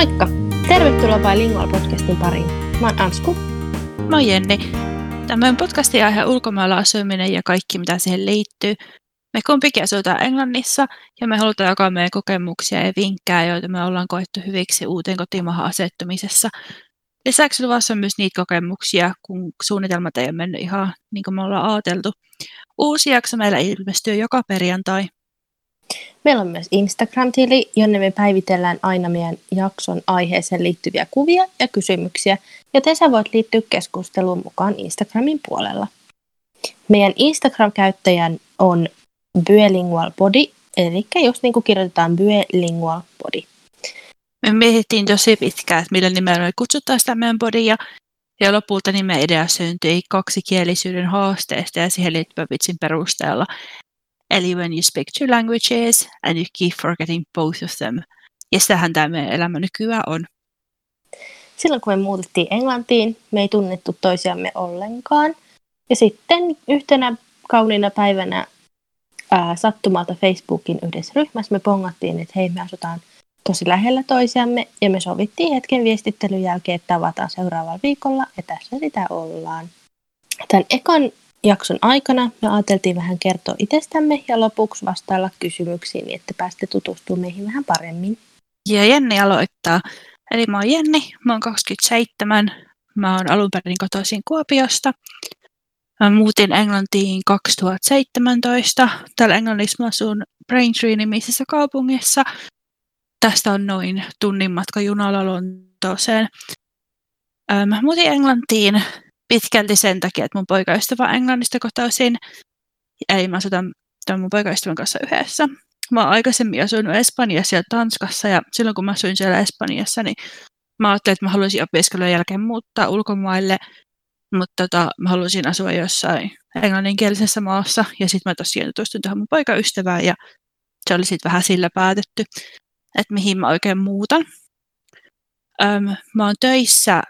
Moikka! Tervetuloa Bilingual podcastin pariin. Mä oon Ansku. Mä oon Jenni. Tämän podcastin aihe ulkomailla asuminen ja kaikki mitä siihen liittyy. Me kumpikin asutaan Englannissa ja me halutaan jakaa meidän kokemuksia ja vinkkejä, joita me ollaan koettu hyviksi uuteen kotimaahan asettumisessa. Lisäksi luvassa on myös niitä kokemuksia, kun suunnitelmat ei ole mennyt ihan niin kuin me ollaan ajateltu. Uusi jakso meillä ilmestyy joka perjantai. Meillä on myös Instagram-tili, jonne me päivitellään aina meidän jakson aiheeseen liittyviä kuvia ja kysymyksiä, joten sä voit liittyä keskusteluun mukaan Instagramin puolella. Meidän Instagram-käyttäjän on Body, eli jos niin kuin kirjoitetaan Body. Me mietittiin tosi pitkään, että millä nimellä me kutsutaan sitä meidän bodia, ja lopulta nimen idea syntyi kaksikielisyyden haasteesta ja siihen liittyvän vitsin perusteella. Eli when you speak two languages and you keep forgetting both of them. Ja sitähän tämä meidän elämä nykyään on. Silloin kun me muutettiin Englantiin, me ei tunnettu toisiamme ollenkaan. Ja sitten yhtenä kauniina päivänä ää, sattumalta Facebookin yhdessä ryhmässä me pongattiin, että hei me asutaan tosi lähellä toisiamme ja me sovittiin hetken viestittelyn jälkeen, että tavataan seuraavalla viikolla ja tässä sitä ollaan. Tämän ekan jakson aikana me ajateltiin vähän kertoa itsestämme ja lopuksi vastailla kysymyksiin, niin että päästä tutustumaan meihin vähän paremmin. Ja Jenni aloittaa. Eli mä oon Jenni, mä oon 27, mä oon alun perin kotoisin Kuopiosta. Mä muutin Englantiin 2017. Täällä Englannissa mä asun Braintree-nimisessä kaupungissa. Tästä on noin tunnin matka junalla Lontooseen. Mä muutin Englantiin pitkälti sen takia, että mun poikaystävä on Englannista kotoisin. Eli mä asutan tämän mun poikaystävän kanssa yhdessä. Mä oon aikaisemmin asunut Espanjassa ja Tanskassa ja silloin kun mä asuin siellä Espanjassa, niin mä ajattelin, että mä haluaisin opiskelun jälkeen muuttaa ulkomaille, mutta tota, mä haluaisin asua jossain englanninkielisessä maassa ja sitten mä tosiaan tutustuin tähän mun poikaystävään ja se oli sitten vähän sillä päätetty, että mihin mä oikein muutan. Öm, mä oon töissä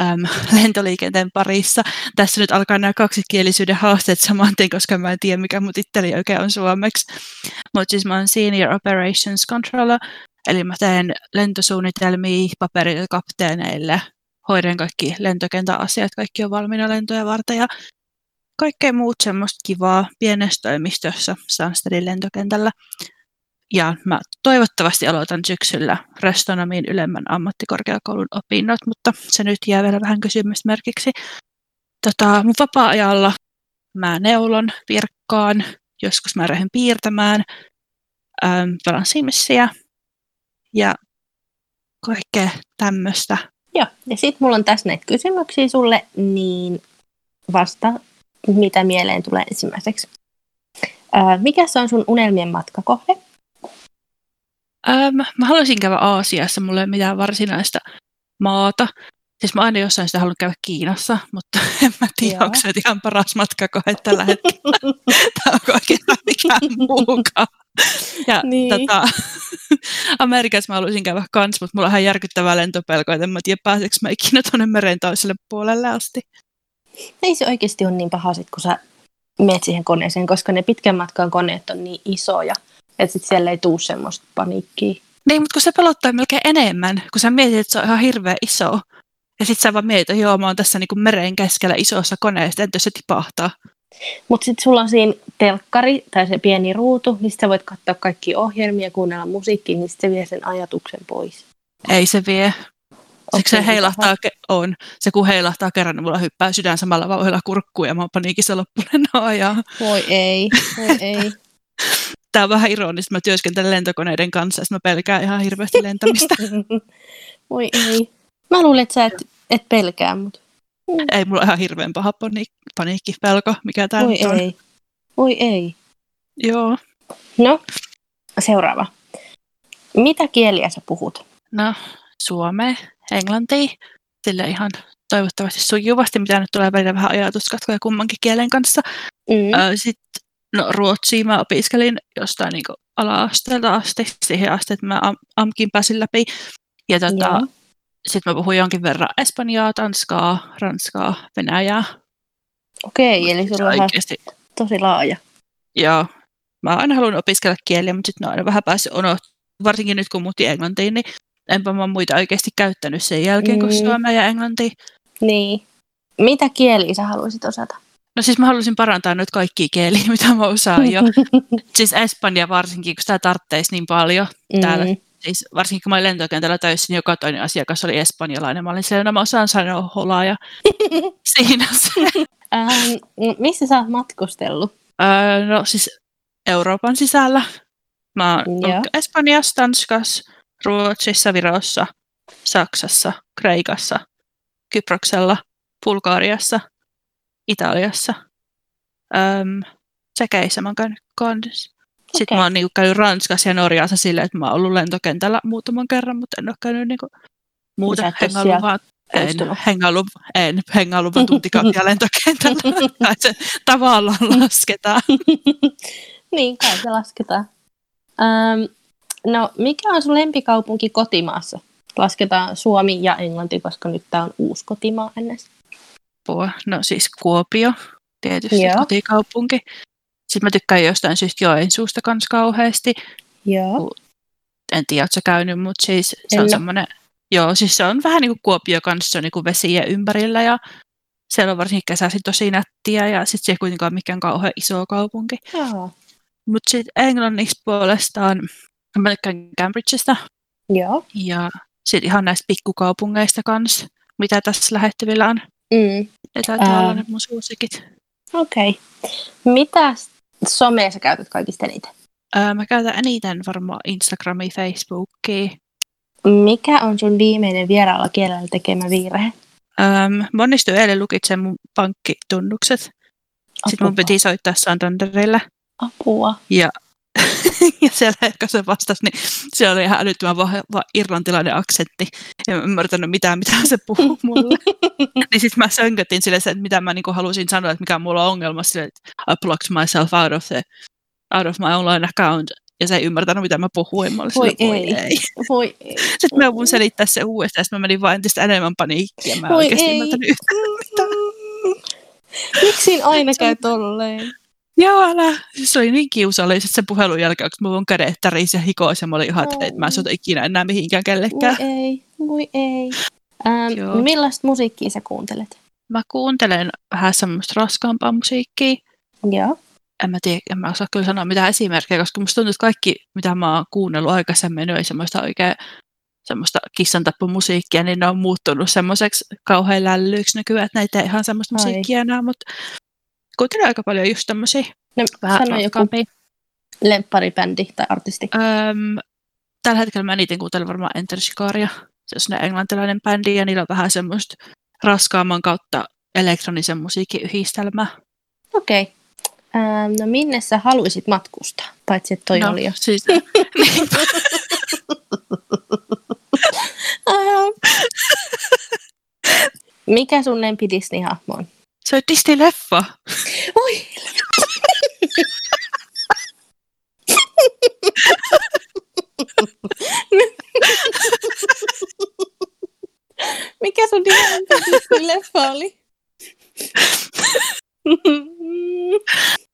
äm, lentoliikenteen parissa. Tässä nyt alkaa nämä kaksikielisyyden haasteet saman tien, koska mä en tiedä, mikä mun titteli oikein on suomeksi. Mutta siis mä oon Senior Operations Controller, eli mä teen lentosuunnitelmia paperille kapteeneille, hoidan kaikki lentokentän asiat, kaikki on valmiina lentoja varten ja kaikkea muut semmoista kivaa pienessä toimistossa Sunsteadin lentokentällä. Ja mä toivottavasti aloitan syksyllä restonomiin ylemmän ammattikorkeakoulun opinnot, mutta se nyt jää vielä vähän kysymysmerkiksi. Tota, mun vapaa-ajalla mä neulon, virkkaan, joskus mä lähden piirtämään, ähm, pelaan Simsiä ja kaikkea tämmöistä. Joo, ja sitten mulla on tässä näitä kysymyksiä sulle, niin vasta mitä mieleen tulee ensimmäiseksi. Äh, mikä se on sun unelmien matkakohde? Ähm, mä haluaisin käydä Aasiassa, mulla ei ole mitään varsinaista maata. Siis mä aina jossain sitä halunnut käydä Kiinassa, mutta en mä tiedä, Joo. onko se ihan paras matkakohe tällä hetkellä. Tämä on oikeastaan mikään muukaan. Ja niin. tota, Amerikassa mä haluaisin käydä kans, mutta mulla on ihan järkyttävää lentopelkoa, että en mä tiedä pääseekö mä ikinä tuonne meren toiselle puolelle asti. Ei se oikeasti ole niin paha sit, kun sä menet siihen koneeseen, koska ne pitkän matkan koneet on niin isoja että sit siellä ei tule semmoista paniikkiä. Niin, mutta kun se pelottaa melkein enemmän, kun sä mietit, että se on ihan hirveän iso. Ja sitten sä vaan mietit, että joo, mä oon tässä niinku meren keskellä isossa koneessa, entä se tipahtaa? Mutta sitten sulla on siinä telkkari tai se pieni ruutu, niin sä voit katsoa kaikki ohjelmia, kuunnella musiikkia, niin se vie sen ajatuksen pois. Ei se vie. Siksi se heilahtaa, ke- on. Se kun heilahtaa kerran, niin mulla hyppää sydän samalla vauhdilla kurkkuun ja mä oon paniikissa loppuun Voi ei, voi ei. Tämä on vähän ironista, mä työskentelen lentokoneiden kanssa, että mä pelkään ihan hirveästi lentämistä. Voi ei. Mä luulen, että sä et, et pelkää, mutta... Ei, mulla on ihan hirveän paha paniikki, pelko, mikä tämä Voi on. ei. Voi ei. Joo. No, seuraava. Mitä kieliä sä puhut? No, suomea, englantia, sille ihan toivottavasti sujuvasti, mitä nyt tulee välillä vähän ajatuskatkoja kummankin kielen kanssa. Mm. Sitten No ruotsia mä opiskelin jostain niin ala-asteelta asti, siihen asti, että mä am- AMKin pääsin läpi. Ja tota, sitten mä puhuin jonkin verran espanjaa, tanskaa, ranskaa, venäjää. Okei, eli sulla on oikeasti... tosi laaja. Joo. Mä oon aina halunnut opiskella kieliä, mutta sitten aina vähän päässyt unohtamaan. Varsinkin nyt kun muutin Englantiin, niin enpä mä muita oikeasti käyttänyt sen jälkeen, kun Mm. suomea ja englanti. Niin. Mitä kieliä sä haluaisit osata? No siis mä haluaisin parantaa nyt kaikkia kieliä, mitä mä osaan jo. siis Espanja varsinkin, kun sitä tarvitsisi niin paljon. Täällä. Mm. Siis varsinkin kun mä olin lentokentällä töissä, niin joka toinen asiakas oli espanjalainen. Mä olin siellä, no mä osaan sanoa holaa ja siinä se. Ähm, missä sä oot matkustellut? Öö, no siis Euroopan sisällä. Mä oon Espanjassa, Tanskassa, Ruotsissa, Virossa, Saksassa, Kreikassa, Kyproksella, Bulgariassa, Italiassa. Öm, mä oon käynyt kanssa. Sitten Okei. mä oon niinku käynyt Ranskassa ja Norjassa silleen, että mä oon ollut lentokentällä muutaman kerran, mutta en ole käynyt niinku muuta et oo hengailu siellä vaan en hengailu, en hengailu vaan tuntikausia lentokentällä. Tai se tavallaan lasketaan. niin, kai se lasketaan. Ähm, no, mikä on sun lempikaupunki kotimaassa? Lasketaan Suomi ja Englanti, koska nyt tää on uusi kotimaa ennäs. Apua. No siis Kuopio, tietysti Joo. kotikaupunki. Sitten mä tykkään jostain syystä Joensuusta kans kauheasti. Joo. En tiedä, ootko käynyt, mutta siis se En on semmoinen, joo, siis se on vähän niin kuin Kuopio kanssa, se on niin kuin vesien ympärillä ja siellä on varsinkin kesäisin tosi nättiä ja sitten se ei kuitenkaan ole mikään kauhean iso kaupunki. Mutta sitten Englannissa puolestaan, mä tykkään Cambridgeista Joo. ja sitten ihan näistä pikkukaupungeista kanssa, mitä tässä lähettyvillä on. Mm. Ne taitaa olla ne mun suosikit. Okei. Okay. Mitä somea sä käytät kaikista eniten? Öö, mä käytän eniten varmaan Instagramia, Facebookia. Mikä on sun viimeinen vieraalla kielellä tekemä virhe? Öm, mä onnistuin eilen lukitsemaan mun pankkitunnukset. Sitten mun Apua. piti soittaa Santanderille. Apua. Ja, ja siellä ehkä se vastasi, niin se oli ihan älyttömän vahva irlantilainen aksentti. En ymmärtänyt mitään, mitä se puhuu mulle. niin sitten mä sönkötin sille sen, että mitä mä niinku halusin sanoa, että mikä mulla on ongelma. Sille, että I blocked myself out of, the, out of my online account. Ja se ei ymmärtänyt, mitä mä puhuin. Mä Voi sille, ei. ei. Voi ei. Sitten mä joudun selittää se uudestaan, sitten mä menin vaan entistä enemmän paniikkiin. Mä en Voi oikeasti ei. ymmärtänyt yhtään mitään. Miksi siinä aina käy tolleen? Joo, älä. Siis se oli niin kiusallista se puhelun jälkeen, kun mun kädet tärisi ja hikoisi ja mä olin ihan, että et mä en soita ikinä enää mihinkään Voi kellekään. ei. Voi ei. Ähm, Joo. millaista musiikkia sä kuuntelet? Mä kuuntelen vähän semmoista raskaampaa musiikkia. Joo. En mä tiedä, en mä osaa kyllä sanoa mitään esimerkkejä, koska musta tuntuu, että kaikki, mitä mä oon kuunnellut aikaisemmin, ne oli semmoista oikein semmoista kissantappomusiikkia, niin ne on muuttunut semmoiseksi kauhean lällyiksi nykyään, että näitä ei ihan semmoista Ai. musiikkia enää, mutta kuuntelen aika paljon just tämmöisiä No, vähän sano joku lempparibändi tai artisti. Öm, tällä hetkellä mä eniten kuuntelen varmaan Enter Shikaria. Se on englantilainen bändi ja niillä on vähän semmoista raskaamman kautta elektronisen musiikin yhdistelmää. Okei. Okay. Ähm, no minne sä haluaisit matkustaa? Paitsi että toi no, oli jo. Siis. Mikä sun lempi Disney-hahmo on? Se on Disney-leffa. Oi! Mikä sun Disney-leffa oli?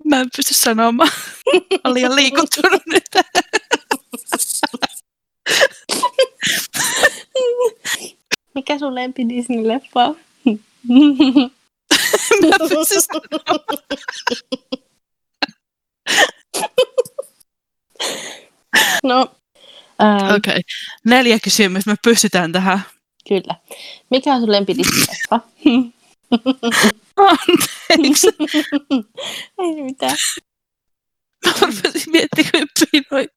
Mä en pysty sanomaan. Olen liian liikuttunut nyt. Mikä sun lempi Disney-leffa on? Pysty sanomaan. No, ähm, Okei. Okay. Neljä kysymystä. Me pystytään tähän. kyllä. Mikä on sun lempi Disney-leffa? Anteeksi. Ei mitään. Mä rupesin miettimään hyppiin noin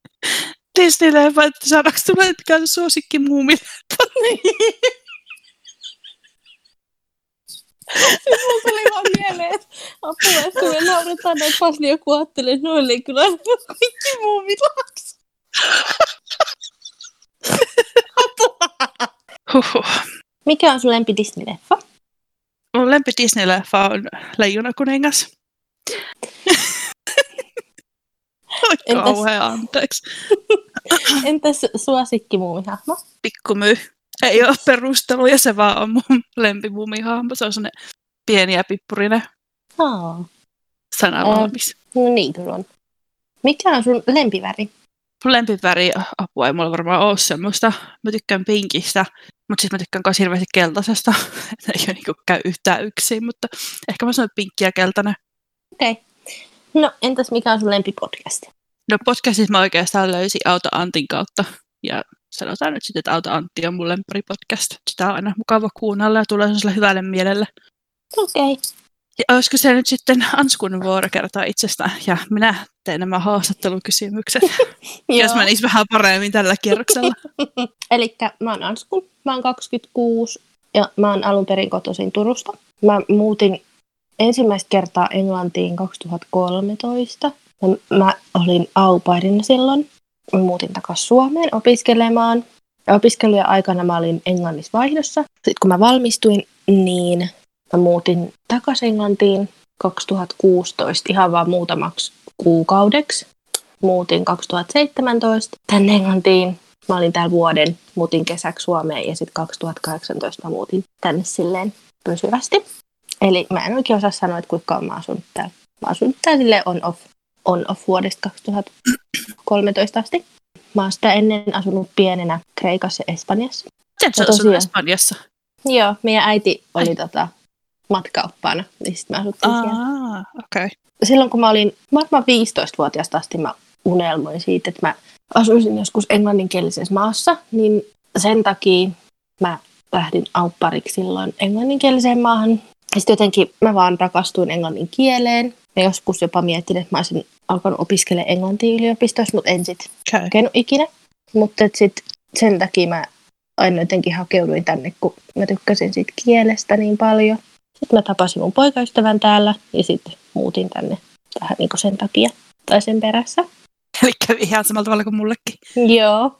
Disney-leffa, että saadaanko tulla mikä on suosikki muumille. Siis mulla tuli vaan mieleen, että apua, että me näitä paljon, ajattelee, että noille ei kyllä kaikki. Huhhuh. Mikä on sun lempi Disney-leffa? Mun lempi Disney-leffa on Leijona kuningas. Oi Entäs- kauhea, anteeksi. Entäs suosikki muumihahmo? Pikkumyy. Ei ole perusteluja, se vaan on mun lempimumihahmo. Se on sellainen pieni ja pippurinen Aa, sana Ää. valmis. no niin kyllä on. Mikä on sun lempiväri? mun lempiväri apua ei mulla varmaan ole semmoista. Mä tykkään pinkistä, mutta sitten mä tykkään myös hirveästi keltaisesta. ei ole niinku käy yhtään yksin, mutta ehkä mä sanon pinkki ja keltainen. Okei. Okay. No, entäs mikä on sun lempipodcast? No podcastissa mä oikeastaan löysin Auto Antin kautta. Ja sanotaan nyt sitten, että Auto Antti on mun lempari-podcast. Sitä on aina mukava kuunnella ja tulee sellaiselle hyvälle mielelle. Okei. Okay. Ja olisiko se nyt sitten Anskun vuoro kertoa itsestään ja minä teen nämä haastattelukysymykset, jos mä niissä vähän paremmin tällä kierroksella. Eli mä oon Ansku, mä oon 26 ja mä oon alun perin kotoisin Turusta. Mä muutin ensimmäistä kertaa Englantiin 2013. Mä, mä olin aupairina silloin. Muutin takaisin Suomeen opiskelemaan. Ja opiskelujen aikana mä olin Englannissa vaihdossa. Sitten kun mä valmistuin, niin Mä muutin takaisin Englantiin 2016 ihan vaan muutamaksi kuukaudeksi. Muutin 2017 tänne Englantiin. Mä olin täällä vuoden, muutin kesäksi Suomeen ja sitten 2018 mä muutin tänne silleen pysyvästi. Eli mä en oikein osaa sanoa, että kuinka mä asun täällä. Mä asun täällä silleen on-off, on-off vuodesta 2013 asti. Mä oon sitä ennen asunut pienenä Kreikassa ja Espanjassa. Miten sä asunut Espanjassa? Joo, meidän äiti oli tota, matkaoppaana, niin sitten me asuttiin Aa, siellä. Okay. Silloin kun mä olin varmaan 15-vuotiaasta asti mä unelmoin siitä, että mä asuisin joskus englanninkielisessä maassa, niin sen takia mä lähdin auppariksi silloin englanninkieliseen maahan. Sitten jotenkin mä vaan rakastuin englannin kieleen. Ja joskus jopa mietin, että mä olisin alkanut opiskelemaan englantia yliopistossa, mutta en sitten kokenut ikinä. Mutta sitten sen takia mä aina jotenkin hakeuduin tänne, kun mä tykkäsin siitä kielestä niin paljon. Sitten mä tapasin mun poikaystävän täällä ja sitten muutin tänne vähän niin kuin sen takia tai sen perässä. Eli kävi ihan samalla tavalla kuin mullekin. Joo.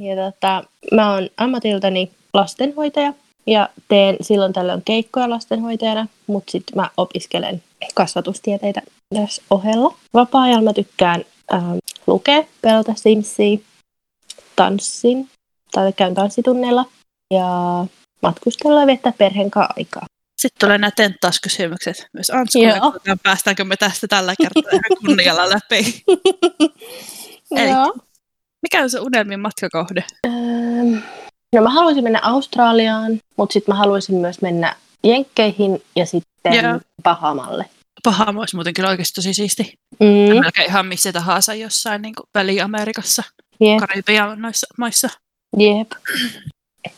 Ja tota, mä oon ammatiltani lastenhoitaja ja teen silloin tällöin keikkoja lastenhoitajana, mutta sitten mä opiskelen kasvatustieteitä tässä ohella. Vapaa-ajalla mä tykkään ähm, lukea, pelata Simsia, tanssin tai käyn tanssitunneilla ja matkustella ja viettää perheen kanssa aikaa. Sitten tulee nämä tenttauskysymykset myös Anskulle, päästäänkö me tästä tällä kertaa ihan kunnialla läpi. Eli, mikä on se unelmin matkakohde? Ähm, no mä haluaisin mennä Australiaan, mutta sitten mä haluaisin myös mennä Jenkkeihin ja sitten Joo. Pahamalle. Pahama olisi muuten kyllä oikeasti tosi siisti. Mm. Melkein ihan missä tahansa jossain niin Väli-Amerikassa, yep. Karibian noissa maissa. Jep.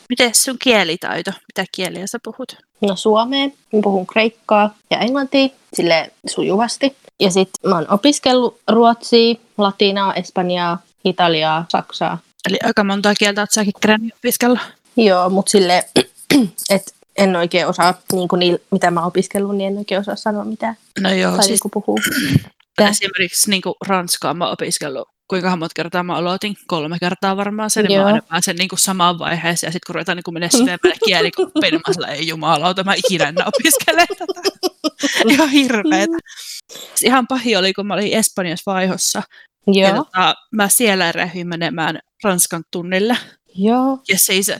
Miten sun kielitaito? Mitä kieliä sä puhut? No suomeen. Mä puhun kreikkaa ja englantia sille sujuvasti. Ja sitten mä oon opiskellut ruotsia, latinaa, espanjaa, italiaa, saksaa. Eli aika monta kieltä oot säkin kerännyt opiskella. Joo, mutta sille, että en oikein osaa, niin kuin niillä, mitä mä oon opiskellut, niin en oikein osaa sanoa mitään. No joo, tai siis puhuu. Esimerkiksi niin kuin Ranskaa mä oon opiskellut kuinka monta kertaa mä aloitin, kolme kertaa varmaan sen, niin mä aina pääsen niin kuin samaan vaiheeseen, ja sitten kun ruvetaan niin mennä syvemmälle kielikoppiin, niin mä sillä ei jumalauta, mä ikinä en opiskele tätä. Ihan hirveetä. Ihan pahi oli, kun mä olin Espanjassa vaihossa, Joo. ja tota, mä siellä erehdyin menemään Ranskan tunnille. Joo. Ja siis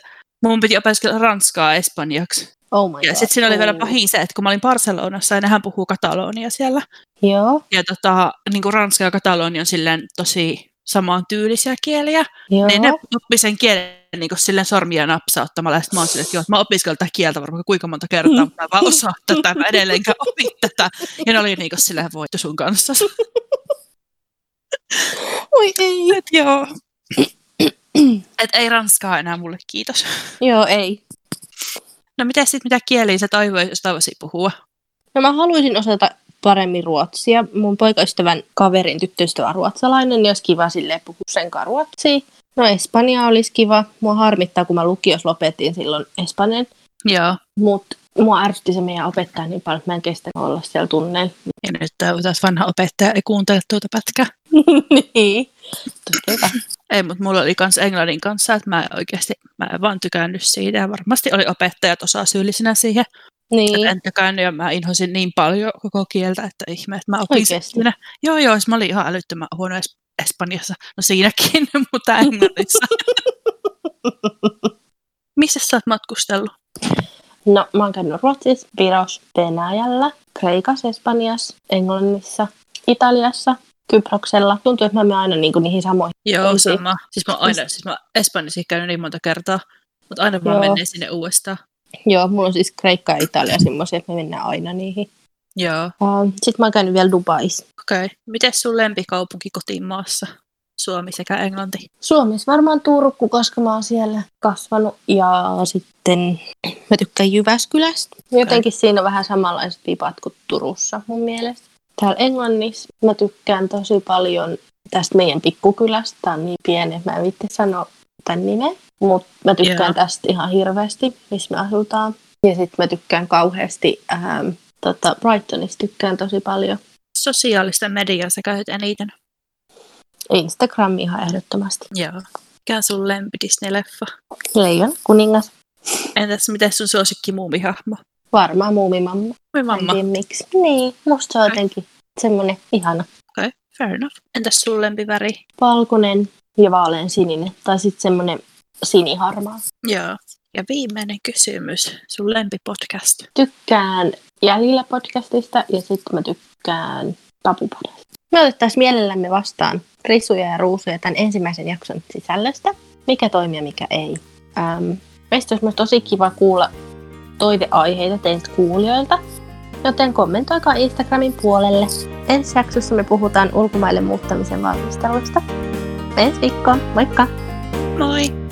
mun piti opiskella Ranskaa Espanjaksi. Oh my ja sitten siinä oli vielä pahin se, että kun mä olin Barcelonassa ja nehän puhuu katalonia siellä. Joo. Ja tota, niin kuin ranska ja kataloni on silleen tosi samaan tyylisiä kieliä. Joo. Niin ne oppi sen kielen niin kuin silleen sormia napsauttamalla. Ja sitten mä oon silleen, että joo, mä opiskelen tätä kieltä varmaan kuinka monta kertaa, mutta mä vaan osaan tätä, mä edelleenkään opin tätä. Ja ne oli niin kuin silleen, voittu sun kanssa. Oi ei. Et joo. Et ei ranskaa enää mulle, kiitos. Joo, ei. No mitä sitten, mitä kieliä sä toivoisit puhua? No mä haluaisin osata paremmin ruotsia. Mun poikaystävän kaverin tyttöystävä on ruotsalainen, niin olisi kiva silleen puhua sen ruotsia. No Espanja olisi kiva. Mua harmittaa, kun mä lukios lopettiin silloin Espanjan. Joo. Mutta mua ärsytti se meidän opettaja niin paljon, että mä en kestä olla siellä tunneilla. Ja nyt taas vanha opettaja ei kuuntele tuota pätkää. niin. Ei, mutta mulla oli kans englannin kanssa, että mä oikeasti, mä en vaan tykännyt siitä. Ja varmasti oli opettajat osaa syyllisinä siihen. Niin. En tykännyt ja mä inhosin niin paljon koko kieltä, että ihme, että mä opin siinä. Joo, joo, mä olin ihan älyttömän huono es- Espanjassa. No siinäkin, mutta englannissa. Missä sä oot matkustellut? No, mä oon käynyt Ruotsissa, Virossa, Venäjällä, Kreikassa, Espanjassa, Englannissa, Italiassa Kyproksella. Tuntuu, että mä menen aina niin kuin niihin samoihin. Joo, Ei sama. Siis mä oon aina, siis mä Espanjassa käynyt niin monta kertaa, mutta aina vaan Joo. menee sinne uudestaan. Joo, mulla on siis Kreikka ja Italia semmoisia, että me mennään aina niihin. Joo, Uh, Sitten mä oon käynyt vielä Dubaissa. okei. Okay. Mites sun lempikaupunki kotimaassa? Suomi sekä Englanti. Suomessa varmaan Turku, koska mä oon siellä kasvanut. Ja sitten mä tykkään Jyväskylästä. Jotenkin siinä on vähän samanlaiset vipat kuin Turussa mun mielestä. Täällä Englannissa mä tykkään tosi paljon tästä meidän pikkukylästä. Tää on niin pieni, että mä en vitti sanoa tämän nimen. Mutta mä tykkään Joo. tästä ihan hirveästi, missä me asutaan. Ja sitten mä tykkään kauheasti ähm, tota Brightonista tykkään tosi paljon. Sosiaalista mediaa sä käyt eniten. Instagram ihan ehdottomasti. Joo. Mikä on sun lempi Disney-leffa? Leijon kuningas. Entäs miten sun suosikki muumihahmo? Varmaan muumimamma. Moi En tiedä miksi. Niin, musta se on jotenkin semmoinen ihana. Okei, okay, fair enough. Entäs sun lempiväri? Valkoinen ja vaalean sininen. Tai sitten semmoinen siniharmaa. Joo. Ja viimeinen kysymys. Sun lempipodcast. Tykkään Jäljillä podcastista ja sitten mä tykkään Tapupodasta. Me otettaisiin mielellämme vastaan risuja ja ruusuja tämän ensimmäisen jakson sisällöstä. Mikä toimii ja mikä ei. Ähm, meistä olisi myös tosi kiva kuulla toiveaiheita teiltä kuulijoilta, joten kommentoikaa Instagramin puolelle. Ensi jaksossa me puhutaan ulkomaille muuttamisen valmisteluista. Ensi viikkoon, moikka! Moi!